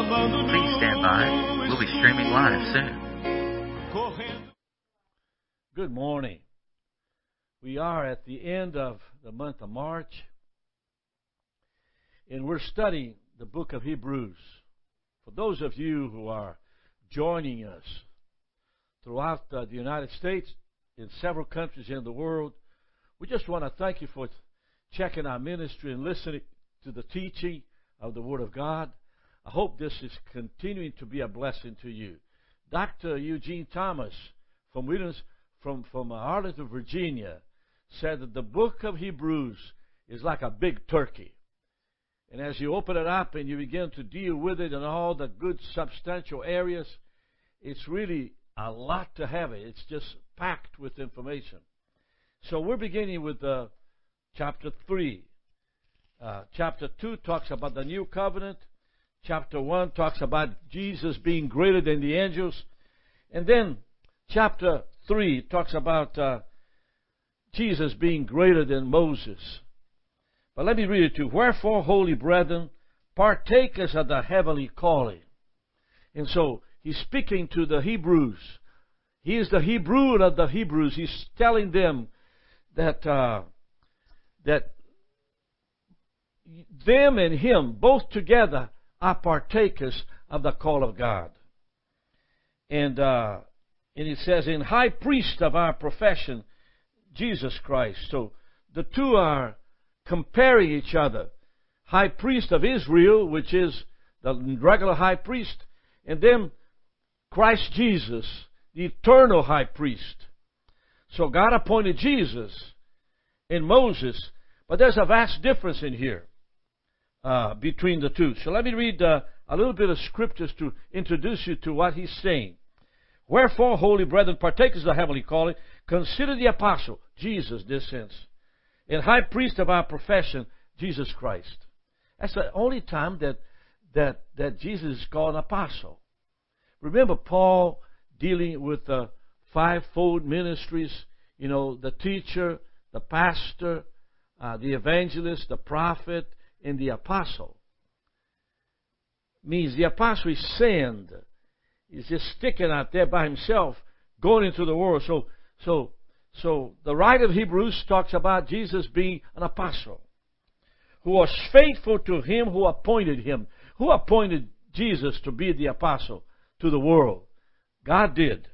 Please stand by. We'll be streaming live soon. Good morning. We are at the end of the month of March, and we're studying the book of Hebrews. For those of you who are joining us throughout the United States, in several countries in the world, we just want to thank you for checking our ministry and listening to the teaching of the Word of God. I hope this is continuing to be a blessing to you. Dr. Eugene Thomas from Williams, from, from Arlington, Virginia, said that the book of Hebrews is like a big turkey. And as you open it up and you begin to deal with it in all the good substantial areas, it's really a lot to have it. It's just packed with information. So we're beginning with uh, chapter 3. Uh, chapter 2 talks about the new covenant. Chapter 1 talks about Jesus being greater than the angels. And then chapter 3 talks about uh, Jesus being greater than Moses. But let me read it to you. Wherefore, holy brethren, partakers of the heavenly calling. And so he's speaking to the Hebrews. He is the Hebrew of the Hebrews. He's telling them that uh, that them and him both together are partakers of the call of God. And uh, and it says, in high priest of our profession, Jesus Christ. So the two are comparing each other. High priest of Israel, which is the regular high priest, and then Christ Jesus, the eternal high priest. So God appointed Jesus and Moses, but there's a vast difference in here uh, between the two. So let me read uh, a little bit of scriptures to introduce you to what he's saying. Wherefore, holy brethren, partakers of the heavenly calling, consider the apostle, Jesus, this sense, and high priest of our profession, Jesus Christ. That's the only time that that that Jesus is called an apostle. Remember Paul dealing with the fivefold ministries, you know, the teacher, the pastor, uh, the evangelist, the prophet, and the apostle. Means the apostle is sent. He's just sticking out there by himself, going into the world. So, so, so the writer of Hebrews talks about Jesus being an apostle who was faithful to him who appointed him. Who appointed Jesus to be the apostle to the world? God did.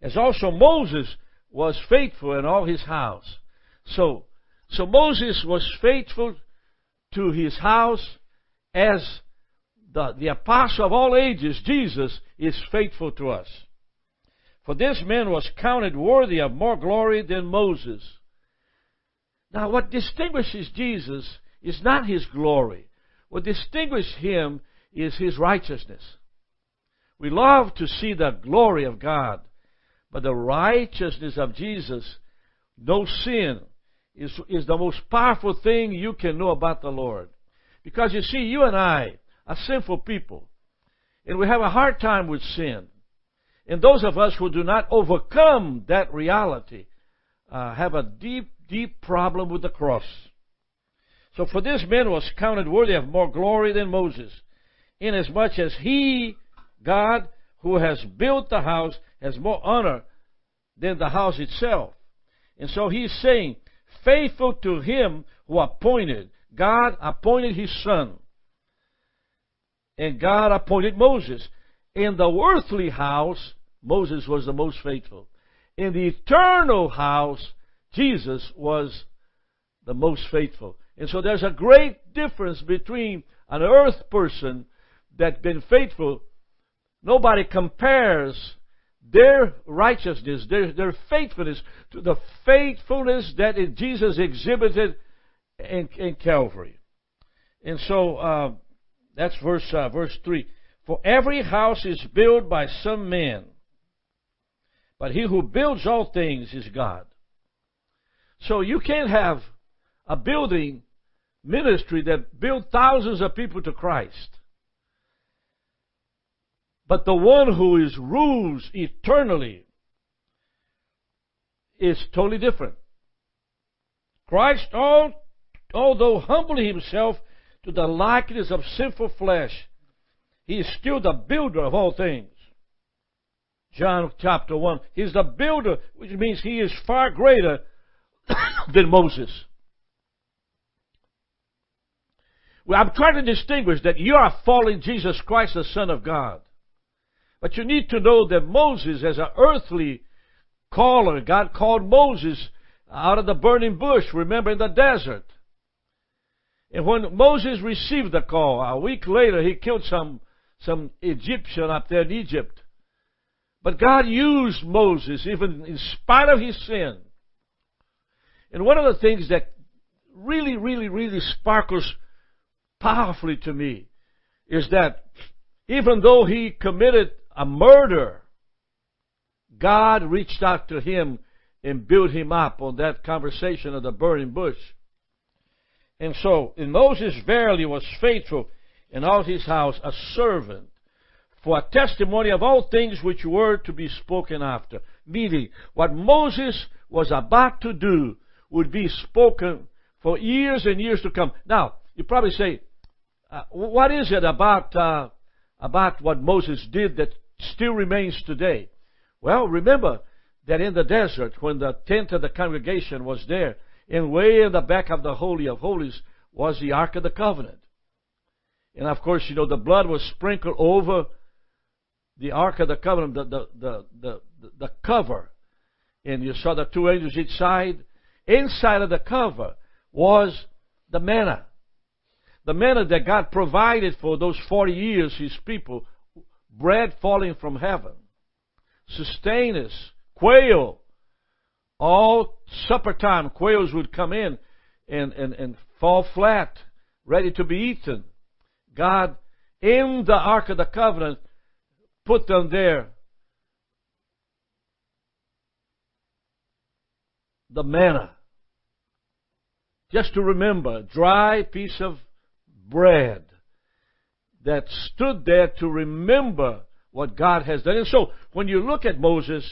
As also Moses was faithful in all his house. So, so Moses was faithful to his house as the, the apostle of all ages, Jesus, is faithful to us. For this man was counted worthy of more glory than Moses. Now, what distinguishes Jesus is not his glory. What distinguishes him is his righteousness. We love to see the glory of God, but the righteousness of Jesus, no sin, is, is the most powerful thing you can know about the Lord. Because you see, you and I are sinful people. And we have a hard time with sin. And those of us who do not overcome that reality uh, have a deep, deep problem with the cross. So for this man was counted worthy of more glory than Moses, inasmuch as he, God, who has built the house, has more honor than the house itself. And so he's saying, faithful to him who appointed. God appointed his son. And God appointed Moses. In the earthly house, Moses was the most faithful. In the eternal house, Jesus was the most faithful. And so there's a great difference between an earth person that's been faithful. Nobody compares their righteousness, their, their faithfulness to the faithfulness that Jesus exhibited in, in Calvary. And so uh, that's verse uh, verse three. For every house is built by some man, but he who builds all things is God. So you can't have a building ministry that built thousands of people to Christ but the one who is rules eternally is totally different. Christ, although humbling himself to the likeness of sinful flesh, He is still the builder of all things. John chapter 1. He's the builder, which means he is far greater than Moses. Well, I'm trying to distinguish that you are following Jesus Christ, the Son of God. But you need to know that Moses, as an earthly caller, God called Moses out of the burning bush, remember in the desert. And when Moses received the call, a week later he killed some, some Egyptian up there in Egypt. But God used Moses even in spite of his sin. And one of the things that really, really, really sparkles powerfully to me is that even though he committed a murder, God reached out to him and built him up on that conversation of the burning bush. And so, and Moses verily was faithful in all his house, a servant, for a testimony of all things which were to be spoken after. Meaning, what Moses was about to do would be spoken for years and years to come. Now, you probably say, uh, what is it about uh, about what Moses did that still remains today? Well, remember that in the desert, when the tent of the congregation was there, and way in the back of the Holy of Holies was the Ark of the Covenant. And of course, you know, the blood was sprinkled over the Ark of the Covenant, the, the, the, the, cover. And you saw the two angels each side. Inside of the cover was the manna. The manna that God provided for those 40 years, His people, bread falling from heaven, sustain us, quail. All supper time, quails would come in and, and, and fall flat, ready to be eaten. God, in the Ark of the Covenant, put them there. The manna. Just to remember, dry piece of bread that stood there to remember what God has done. And so, when you look at Moses,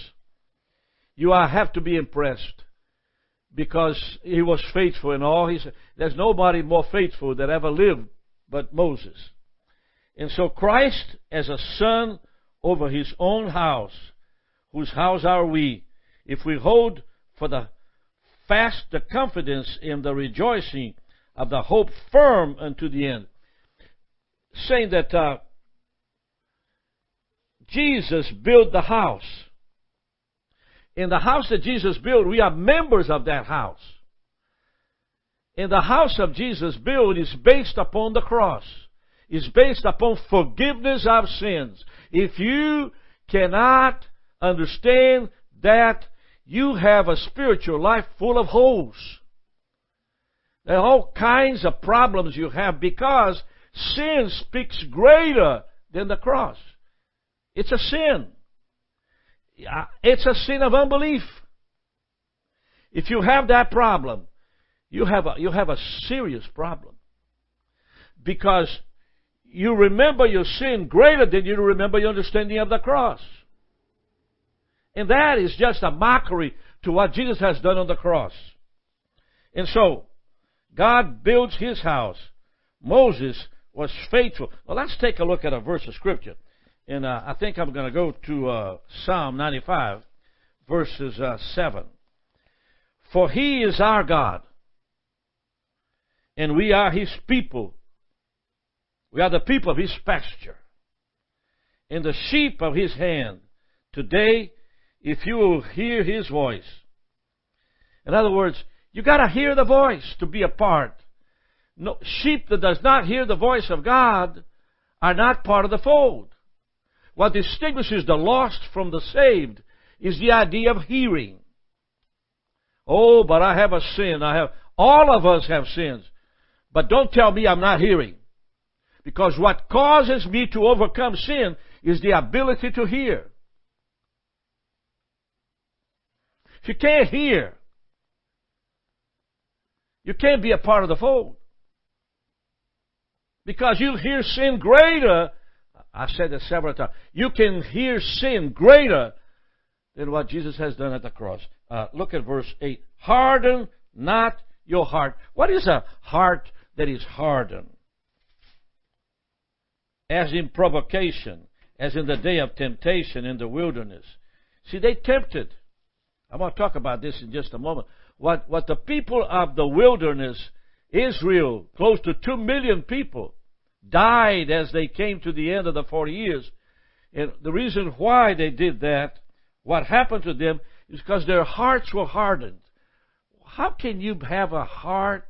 you have to be impressed because he was faithful in all. He's, there's nobody more faithful that ever lived but Moses. And so, Christ, as a son over his own house, whose house are we, if we hold for the fast the confidence in the rejoicing of the hope firm unto the end. Saying that uh, Jesus built the house. In the house that Jesus built, we are members of that house. And the house of Jesus built is based upon the cross. Is based upon forgiveness of sins. If you cannot understand that, you have a spiritual life full of holes. Are all kinds of problems you have because sin speaks greater than the cross. It's a sin. It's a sin of unbelief. If you have that problem, you have a, you have a serious problem. Because you remember your sin greater than you remember your understanding of the cross. And that is just a mockery to what Jesus has done on the cross. And so, God builds his house. Moses was faithful. Well, let's take a look at a verse of Scripture. And uh, I think I'm going to go to uh, Psalm 95, verses uh, 7. For he is our God, and we are his people. We are the people of his pasture, and the sheep of his hand. Today, if you will hear his voice. In other words, you gotta hear the voice to be a part. No, sheep that does not hear the voice of God are not part of the fold. What distinguishes the lost from the saved is the idea of hearing. Oh, but I have a sin. I have, all of us have sins. But don't tell me I'm not hearing. Because what causes me to overcome sin is the ability to hear. If you can't hear, you can't be a part of the fold. Because you hear sin greater. I've said this several times. You can hear sin greater than what Jesus has done at the cross. Uh, look at verse 8. Harden not your heart. What is a heart that is hardened? as in provocation, as in the day of temptation in the wilderness. See, they tempted. I'm going to talk about this in just a moment. What, what the people of the wilderness, Israel, close to two million people, died as they came to the end of the 40 years. And the reason why they did that, what happened to them, is because their hearts were hardened. How can you have a hard,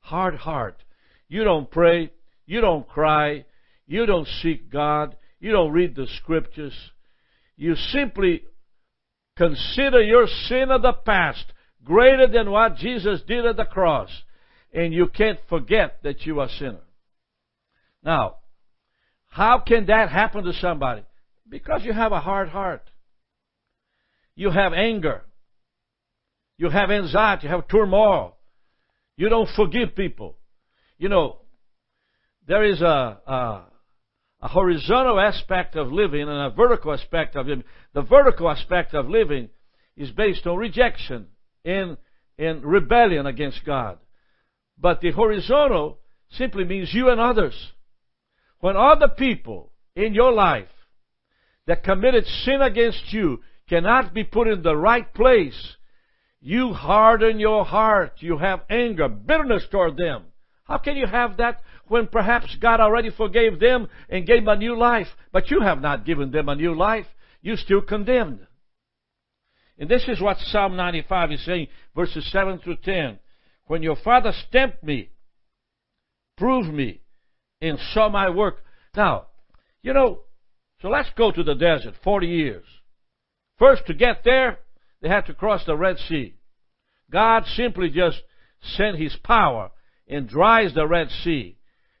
hard heart? You don't pray, you don't cry, you don't seek God, you don't read the scriptures. You simply consider your sin of the past greater than what Jesus did at the cross, and you can't forget that you are a sinner. Now, how can that happen to somebody? Because you have a hard heart. You have anger. You have anxiety. You have turmoil. You don't forgive people. You know, there is a, a, a horizontal aspect of living and a vertical aspect of living. The vertical aspect of living is based on rejection and, and rebellion against God. But the horizontal simply means you and others. When other people in your life that committed sin against you cannot be put in the right place, you harden your heart. You have anger, bitterness toward them. How can you have that when perhaps God already forgave them and gave them a new life, but you have not given them a new life? You still condemned. And this is what Psalm 95 is saying, verses 7 through 10. When your father stamped me, proved me, and saw my work. Now, you know, so let's go to the desert, 40 years. First, to get there, they had to cross the Red Sea. God simply just sent His power and dries the Red Sea.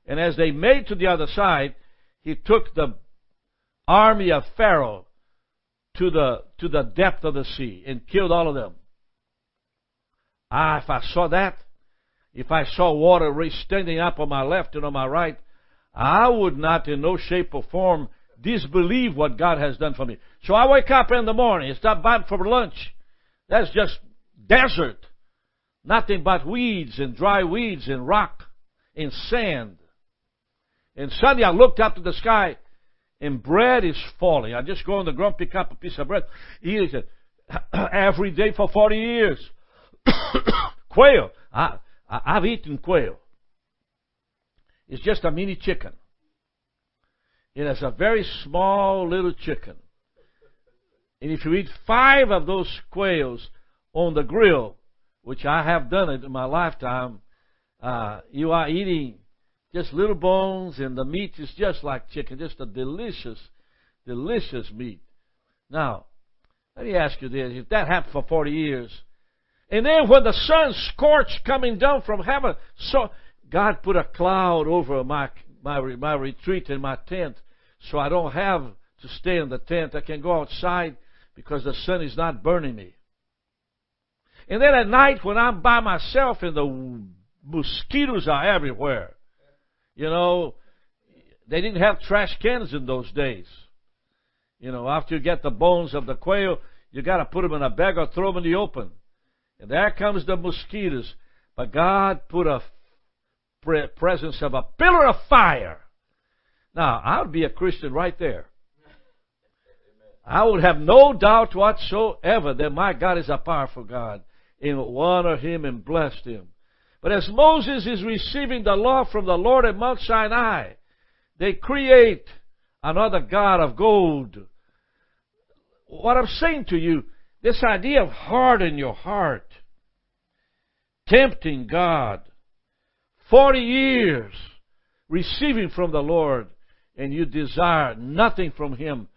And as they made to the other side, He took the army of Pharaoh to the, to the depth of the sea and killed all of them. Ah, if I saw that, if I saw water standing up on my left and on my right, I would not in no shape or form disbelieve what God has done for me. So I wake up in the morning, it's not bad for lunch. That's just desert. Nothing but weeds and dry weeds and rock and sand. And suddenly I looked up to the sky and bread is falling. I just go on the ground, pick up a piece of bread, eat it every day for 40 years. quail. I, I, I've eaten quail. It's just a mini chicken. It is a very small little chicken. And if you eat five of those quails on the grill, which I have done it in my lifetime, uh, you are eating just little bones, and the meat is just like chicken, just a delicious, delicious meat. Now, let me ask you this: if that happened for forty years, and then when the sun scorched coming down from heaven, so God put a cloud over my my my retreat in my tent, so I don't have to stay in the tent. I can go outside because the sun is not burning me. And then at night when I'm by myself and the mosquitoes are everywhere, you know, they didn't have trash cans in those days. You know, after you get the bones of the quail, you got to put them in a bag or throw them in the open. And there comes the mosquitoes. But God put a presence of a pillar of fire. Now, I would be a Christian right there. I would have no doubt whatsoever that my God is a powerful God and honor him and bless him. But as Moses is receiving the law from the Lord at Mount Sinai, they create another God of gold. What I'm saying to you, this idea of harden your heart, tempting God, 40 years receiving from the Lord, and you desire nothing from Him,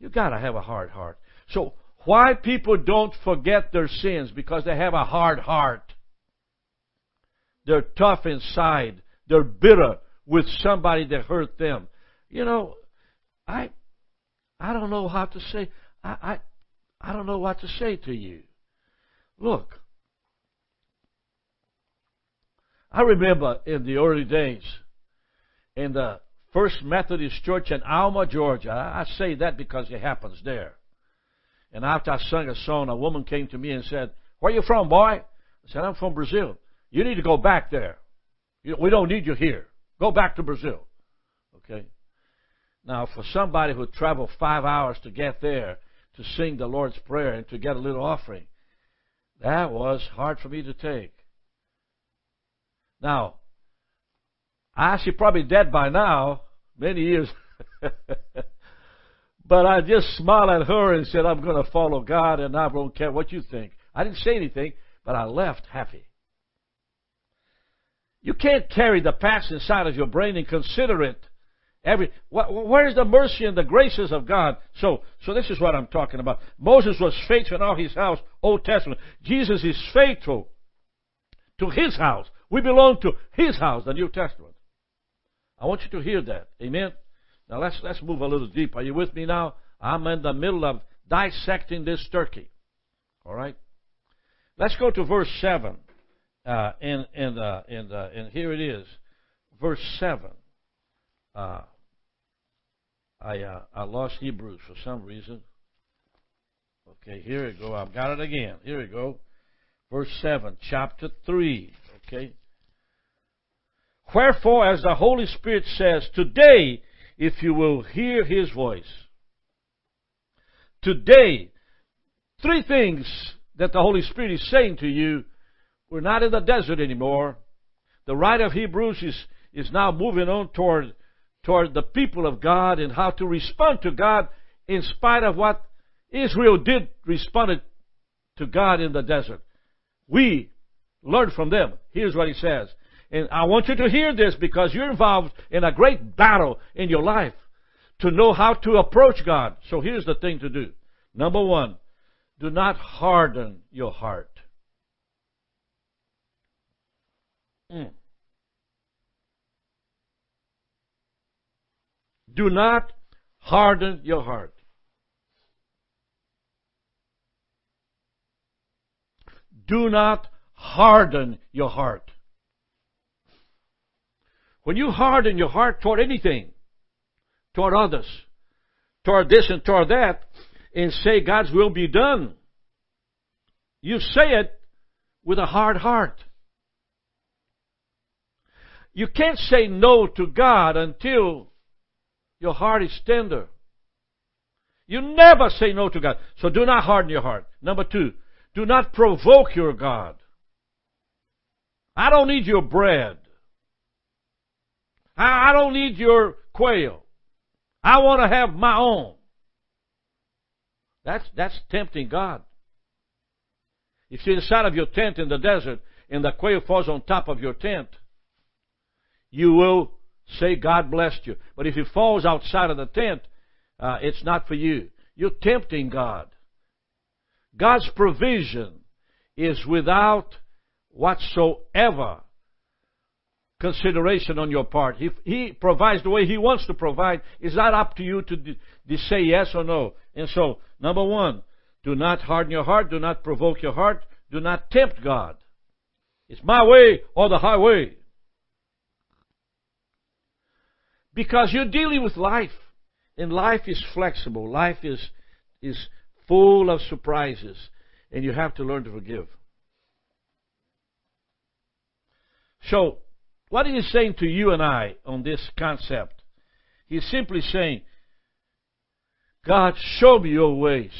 you gotta have a hard heart. So, why people don't forget their sins? Because they have a hard heart. They're tough inside. They're bitter with somebody that hurt them. You know, I I don't know how to say I I, I don't know what to say to you. Look. I remember in the early days in the First Methodist Church in Alma, Georgia. I say that because it happens there. And after I sung a song, a woman came to me and said, Where you from, boy? I said, I'm from Brazil. You need to go back there. We don't need you here. Go back to Brazil. Okay? Now, for somebody who traveled five hours to get there to sing the Lord's Prayer and to get a little offering, that was hard for me to take. Now, I should probably dead by now, many years. but I just smiled at her and said, I'm going to follow God and I don't care what you think. I didn't say anything, but I left happy. You can't carry the past inside of your brain and consider it. Every where is the mercy and the graces of God? So, so this is what I'm talking about. Moses was faithful in all his house, Old Testament. Jesus is faithful to his house. We belong to his house, the New Testament. I want you to hear that. Amen. Now let's let's move a little deep. Are you with me now? I'm in the middle of dissecting this turkey. All right. Let's go to verse seven. Uh, and and uh, and uh, and here it is, verse seven. Uh, I uh, I lost Hebrews for some reason. Okay, here we go. I've got it again. Here we go. Verse seven, chapter three. Okay. Wherefore, as the Holy Spirit says, today, if you will hear His voice, today, three things that the Holy Spirit is saying to you we're not in the desert anymore. The writer of Hebrews is, is now moving on toward, toward the people of God and how to respond to God in spite of what Israel did respond to God in the desert. We learned from them. Here's what he says. And I want you to hear this because you're involved in a great battle in your life to know how to approach God. So here's the thing to do. Number one, do not harden your heart. Mm. Do not harden your heart. Do not harden your heart. When you harden your heart toward anything, toward others, toward this and toward that, and say God's will be done, you say it with a hard heart. You can't say no to God until your heart is tender. You never say no to God. So do not harden your heart. Number two, do not provoke your God. I don't need your bread. I don't need your quail. I want to have my own. That's, that's tempting God. If you're inside of your tent in the desert and the quail falls on top of your tent, you will say God blessed you. But if it falls outside of the tent, uh, it's not for you. You're tempting God. God's provision is without whatsoever consideration on your part. If He provides the way He wants to provide, it's not up to you to, to say yes or no. And so, number one, do not harden your heart, do not provoke your heart, do not tempt God. It's my way or the highway. Because you're dealing with life. And life is flexible. Life is, is full of surprises. And you have to learn to forgive. So, what is he saying to you and I on this concept? He's simply saying, God, show me your ways,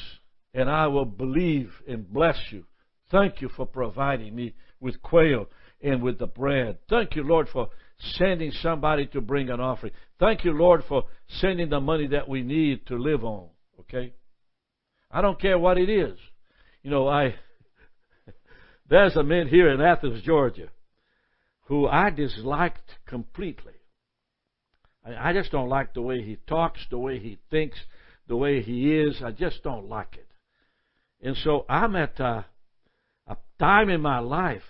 and I will believe and bless you. Thank you for providing me with quail and with the bread. Thank you, Lord, for sending somebody to bring an offering. Thank you, Lord, for sending the money that we need to live on. Okay? I don't care what it is. You know, I there's a man here in Athens, Georgia, who I disliked completely. I, just don't like the way he talks, the way he thinks, the way he is. I just don't like it. And so I'm at a, a time in my life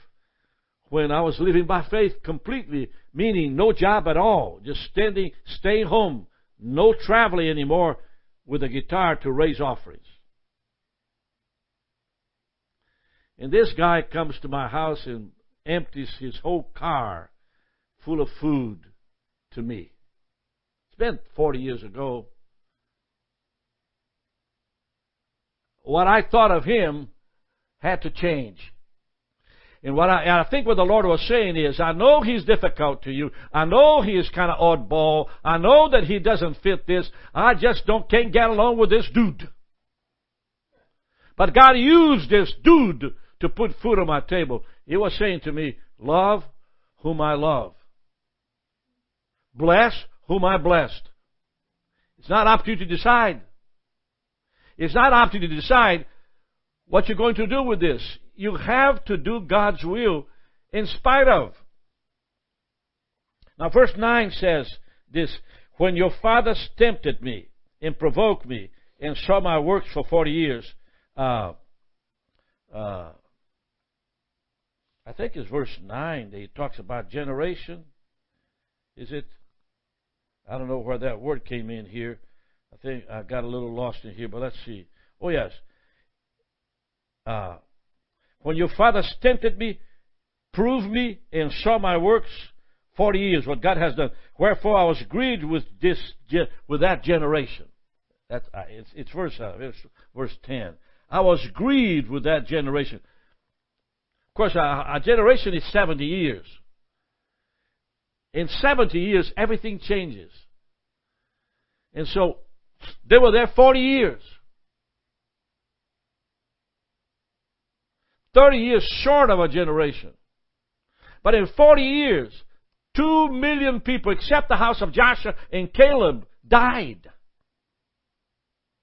when I was living by faith completely, meaning no job at all, just standing, staying home, no traveling anymore with a guitar to raise offerings. And this guy comes to my house and empties his whole car full of food to me. It's been 40 years ago. What I thought of him had to change. And what I, I think what the Lord was saying is, I know He's difficult to you. I know He is kind of oddball. I know that He doesn't fit this. I just don't can't get along with this dude. But God used this dude to put food on my table. He was saying to me, Love whom I love. Bless whom I blessed. It's not up to you to decide. It's not up to you to decide what you're going to do with this. You have to do God's will in spite of. Now, verse 9 says this When your fathers tempted me and provoked me and saw my works for 40 years, uh, uh, I think it's verse 9 that he talks about generation. Is it? I don't know where that word came in here. I think I got a little lost in here, but let's see. Oh, yes. Uh, when your fathers tempted me, proved me, and saw my works, 40 years, what God has done. Wherefore I was grieved with this, with that generation. That's, uh, it's, it's verse, uh, verse 10. I was grieved with that generation. Of course, a, a generation is 70 years. In 70 years, everything changes. And so, they were there 40 years. 30 years short of a generation. But in 40 years, 2 million people, except the house of Joshua and Caleb, died.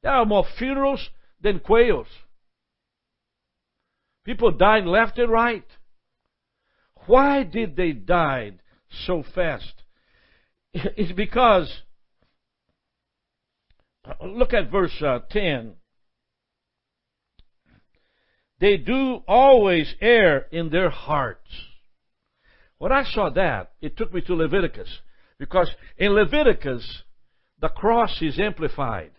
There are more funerals than quails. People died left and right. Why did they die so fast? It's because, look at verse uh, 10. They do always err in their hearts. When I saw that, it took me to Leviticus. Because in Leviticus, the cross is amplified.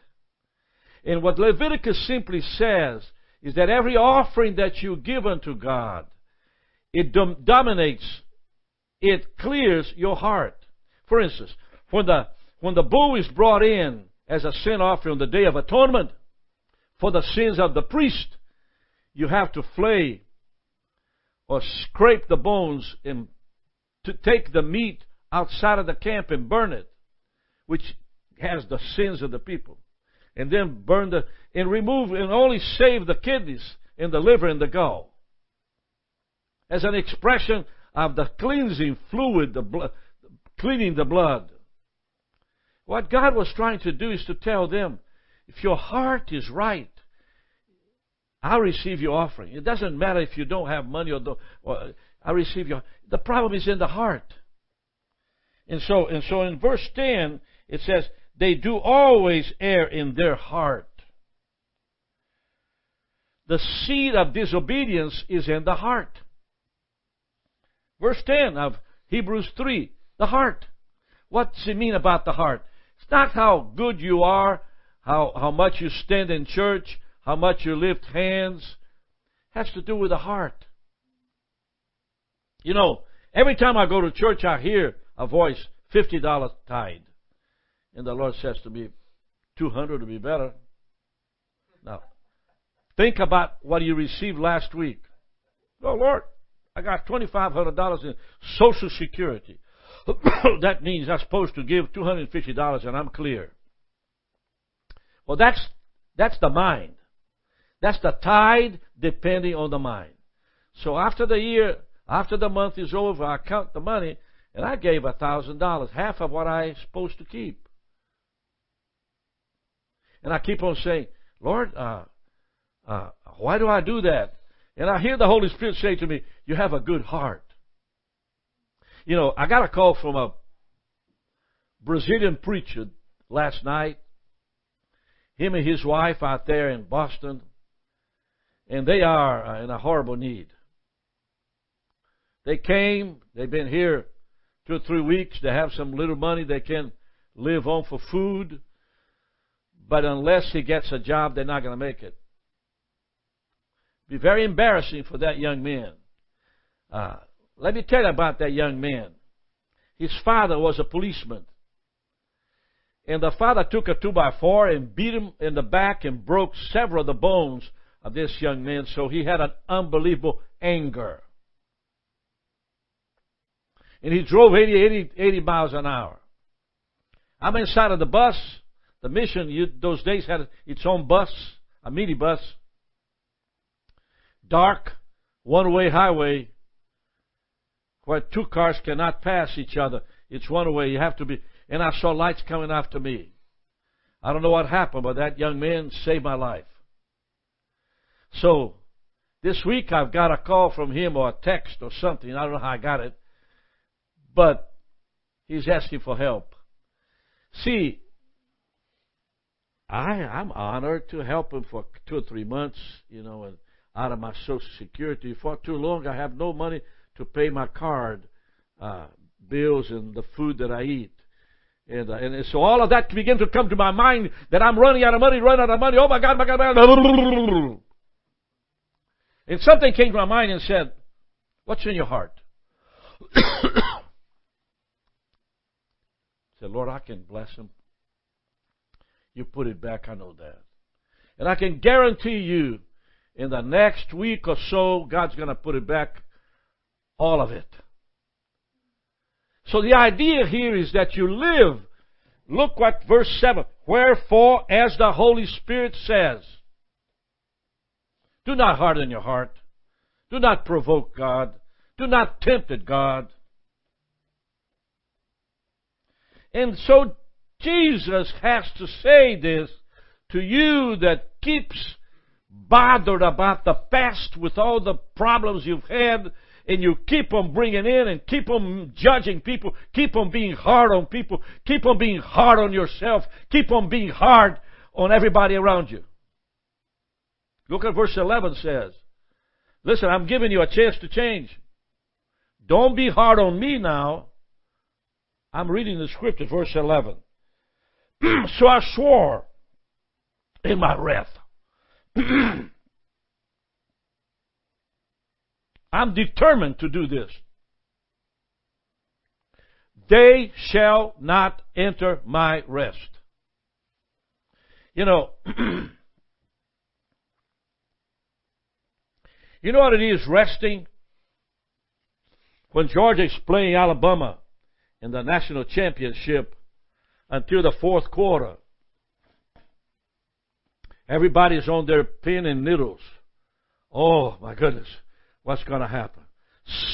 And what Leviticus simply says is that every offering that you give unto God, it dom- dominates, it clears your heart. For instance, when the, when the bull is brought in as a sin offering on the Day of Atonement for the sins of the priest, you have to flay or scrape the bones and to take the meat outside of the camp and burn it, which has the sins of the people. And then burn the, and remove and only save the kidneys and the liver and the gall. As an expression of the cleansing fluid, the blood, cleaning the blood. What God was trying to do is to tell them, if your heart is right, I'll receive your offering. It doesn't matter if you don't have money or, don't, I receive your. The problem is in the heart. And so, and so in verse 10, it says, they do always err in their heart. The seed of disobedience is in the heart. Verse 10 of Hebrews 3, the heart. What's it mean about the heart? It's not how good you are, how, how much you stand in church, how much you lift hands, has to do with the heart. You know, every time I go to church, I hear a voice, $50 tithe. And the Lord says to me, 200 would be better. Now, think about what you received last week. Oh, Lord, I got $2,500 in Social Security. that means I'm supposed to give $250 and I'm clear. Well, that's, that's the mind. That's the tide depending on the mind. So after the year, after the month is over, I count the money and I gave a thousand dollars, half of what I supposed to keep. And I keep on saying, Lord, uh, uh, why do I do that? And I hear the Holy Spirit say to me, You have a good heart. You know, I got a call from a Brazilian preacher last night. Him and his wife out there in Boston and they are uh, in a horrible need. They came, they've been here two or three weeks, they have some little money they can live on for food, but unless he gets a job, they're not going to make it. Be very embarrassing for that young man. Uh, let me tell you about that young man. His father was a policeman. And the father took a two by four and beat him in the back and broke several of the bones of this young man, so he had an unbelievable anger. and he drove 80, 80, 80 miles an hour. I'm inside of the bus. The mission you, those days had its own bus, a mini bus. Dark, one-way highway where two cars cannot pass each other. It's one way. You have to be. And I saw lights coming after me. I don't know what happened, but that young man saved my life. So, this week I've got a call from him or a text or something. I don't know how I got it. But he's asking for help. See, I, I'm honored to help him for two or three months, you know, and out of my Social Security. For too long, I have no money to pay my card uh, bills and the food that I eat. And, uh, and so all of that began to come to my mind that I'm running out of money, running out of money. Oh my God, my God, my God. And something came to my mind and said, What's in your heart? I said, Lord, I can bless him. You put it back, I know that. And I can guarantee you, in the next week or so, God's going to put it back, all of it. So the idea here is that you live. Look what verse 7. Wherefore, as the Holy Spirit says, do not harden your heart. Do not provoke God. Do not tempt at God. And so Jesus has to say this to you that keeps bothered about the past with all the problems you've had and you keep on bringing in and keep on judging people, keep on being hard on people, keep on being hard on yourself, keep on being hard on everybody around you. Look at verse 11 says. Listen, I'm giving you a chance to change. Don't be hard on me now. I'm reading the scripture, verse 11. so I swore in my wrath. I'm determined to do this. They shall not enter my rest. You know, you know what it is resting? When Georgia is playing Alabama in the national championship until the fourth quarter, everybody's on their pin and needles. Oh my goodness what's going to happen.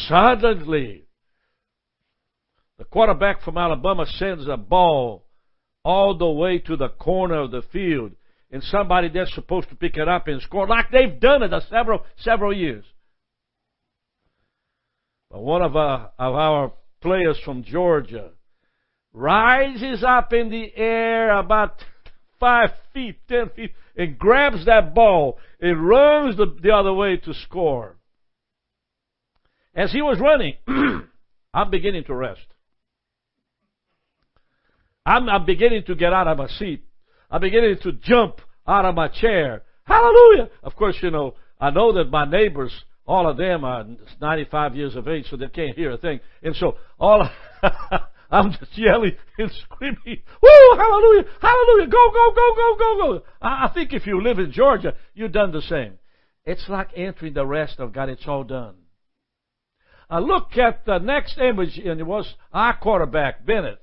Suddenly, the quarterback from Alabama sends a ball all the way to the corner of the field, and somebody that's supposed to pick it up and score, like they've done it several several years. But one of our, of our players from Georgia rises up in the air about five feet, ten feet, and grabs that ball and runs the, the other way to score. As he was running, I'm beginning to rest. I'm, I'm beginning to get out of my seat. I'm beginning to jump out of my chair. Hallelujah! Of course, you know, I know that my neighbors, all of them are 95 years of age, so they can't hear a thing. And so, all, I'm just yelling and screaming, Woo! Hallelujah! Hallelujah! Go, go, go, go, go, go! I, I think if you live in Georgia, you've done the same. It's like entering the rest of God. It's all done. I look at the next image, and it was our quarterback, Bennett.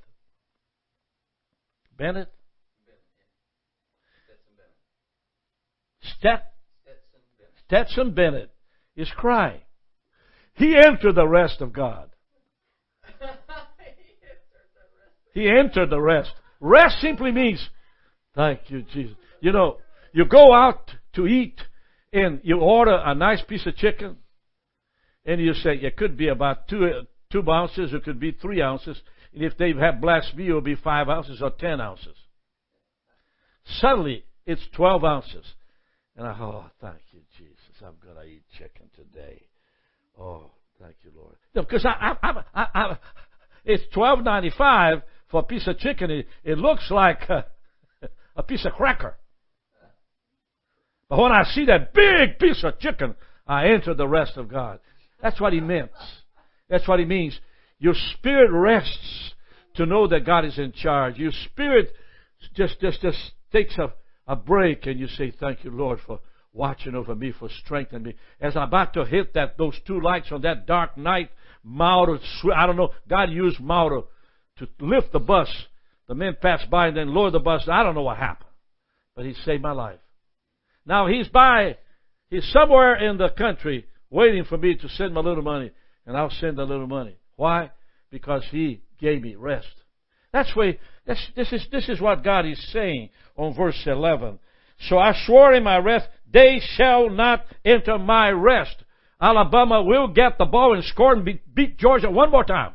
Bennett? Stet- Stetson Bennett is crying. He entered the rest of God. He entered the rest. Rest simply means, thank you, Jesus. You know, you go out to eat and you order a nice piece of chicken and you say it could be about two, two ounces, it could be three ounces. And if they have blasphemy, it will be five ounces or ten ounces. Suddenly, it's 12 ounces. And I, oh, thank you, Jesus. I'm going to eat chicken today. Oh, thank you, Lord. No, because I, I, I, I, it's twelve ninety five for a piece of chicken. It, it looks like uh, a, a piece of cracker. But when I see that big piece of chicken, I enter the rest of God. That's what he meant. That's what he means. Your spirit rests to know that God is in charge. Your spirit just just just takes a, a break and you say, Thank you, Lord, for watching over me, for strengthening me. As I'm about to hit that those two lights on that dark night, Mauro, I don't know, God used Mauro to lift the bus. The men passed by and then lowered the bus. I don't know what happened. But he saved my life. Now he's by, he's somewhere in the country waiting for me to send a little money, and I'll send a little money. Why? Because he gave me rest. That's that's, this is, this is what God is saying on verse 11. So I swore in my wrath, they shall not enter my rest. Alabama will get the ball and score and beat, beat Georgia one more time.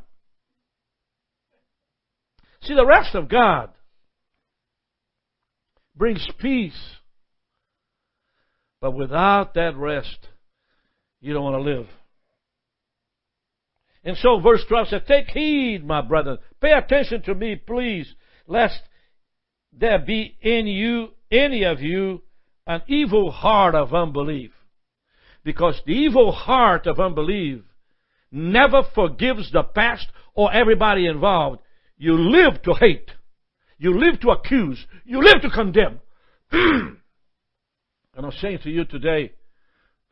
See, the rest of God brings peace. But without that rest, you don't want to live. And so verse 12 says, Take heed, my brethren. Pay attention to me, please, lest there be in you, any of you, an evil heart of unbelief. Because the evil heart of unbelief never forgives the past or everybody involved. You live to hate. You live to accuse. You live to condemn. and I'm saying to you today,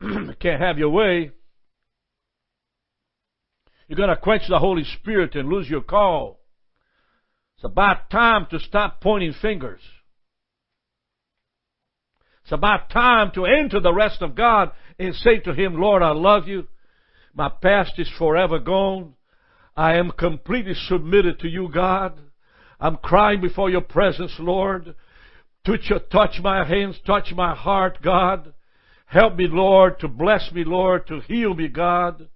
can't have your way. You're going to quench the Holy Spirit and lose your call. It's about time to stop pointing fingers. It's about time to enter the rest of God and say to Him, Lord, I love you. My past is forever gone. I am completely submitted to you, God. I'm crying before your presence, Lord. Touch, touch my hands, touch my heart, God. Help me, Lord, to bless me, Lord, to heal me, God.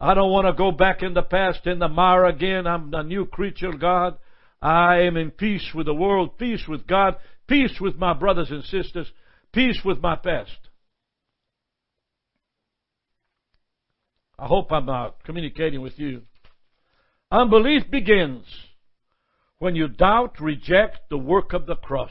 I don't want to go back in the past in the mire again. I'm a new creature, God. I am in peace with the world, peace with God, peace with my brothers and sisters, peace with my past. I hope I'm uh, communicating with you. Unbelief begins when you doubt, reject the work of the cross.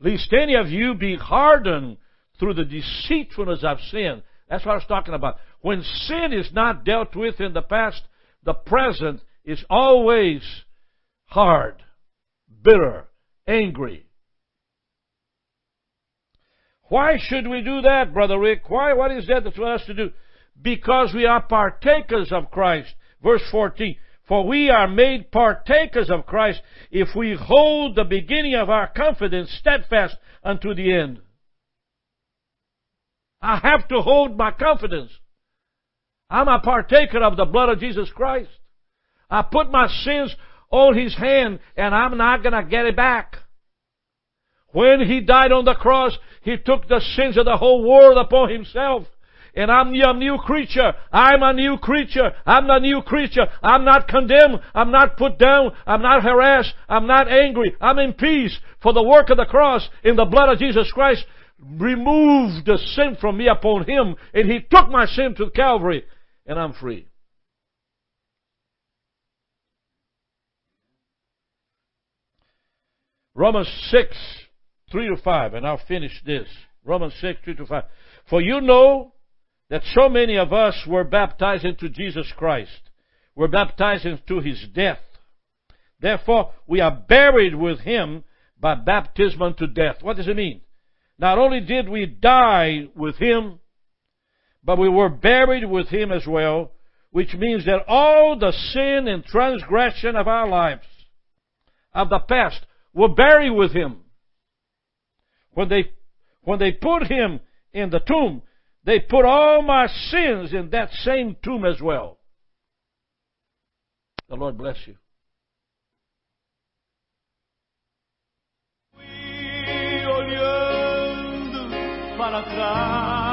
Lest any of you be hardened through the deceitfulness of sin. That's what I was talking about. When sin is not dealt with in the past, the present is always hard, bitter, angry. Why should we do that, Brother Rick? Why? What is that for us to do? Because we are partakers of Christ. Verse 14. For we are made partakers of Christ if we hold the beginning of our confidence steadfast unto the end. I have to hold my confidence. I'm a partaker of the blood of Jesus Christ. I put my sins on His hand and I'm not gonna get it back. When He died on the cross, He took the sins of the whole world upon Himself. And I'm a new creature. I'm a new creature. I'm a new creature. I'm not condemned. I'm not put down. I'm not harassed. I'm not angry. I'm in peace. For the work of the cross in the blood of Jesus Christ removed the sin from me upon him, and he took my sin to Calvary, and I'm free. Romans 6, 3 to 5, and I'll finish this. Romans 6, 3 to 5. For you know that so many of us were baptized into Jesus Christ, were baptized into his death. Therefore, we are buried with him by baptism unto death. What does it mean? Not only did we die with him, but we were buried with him as well, which means that all the sin and transgression of our lives, of the past, were buried with him. When they, when they put him in the tomb, they put all my sins in that same tomb as well. The Lord bless you. para atrás.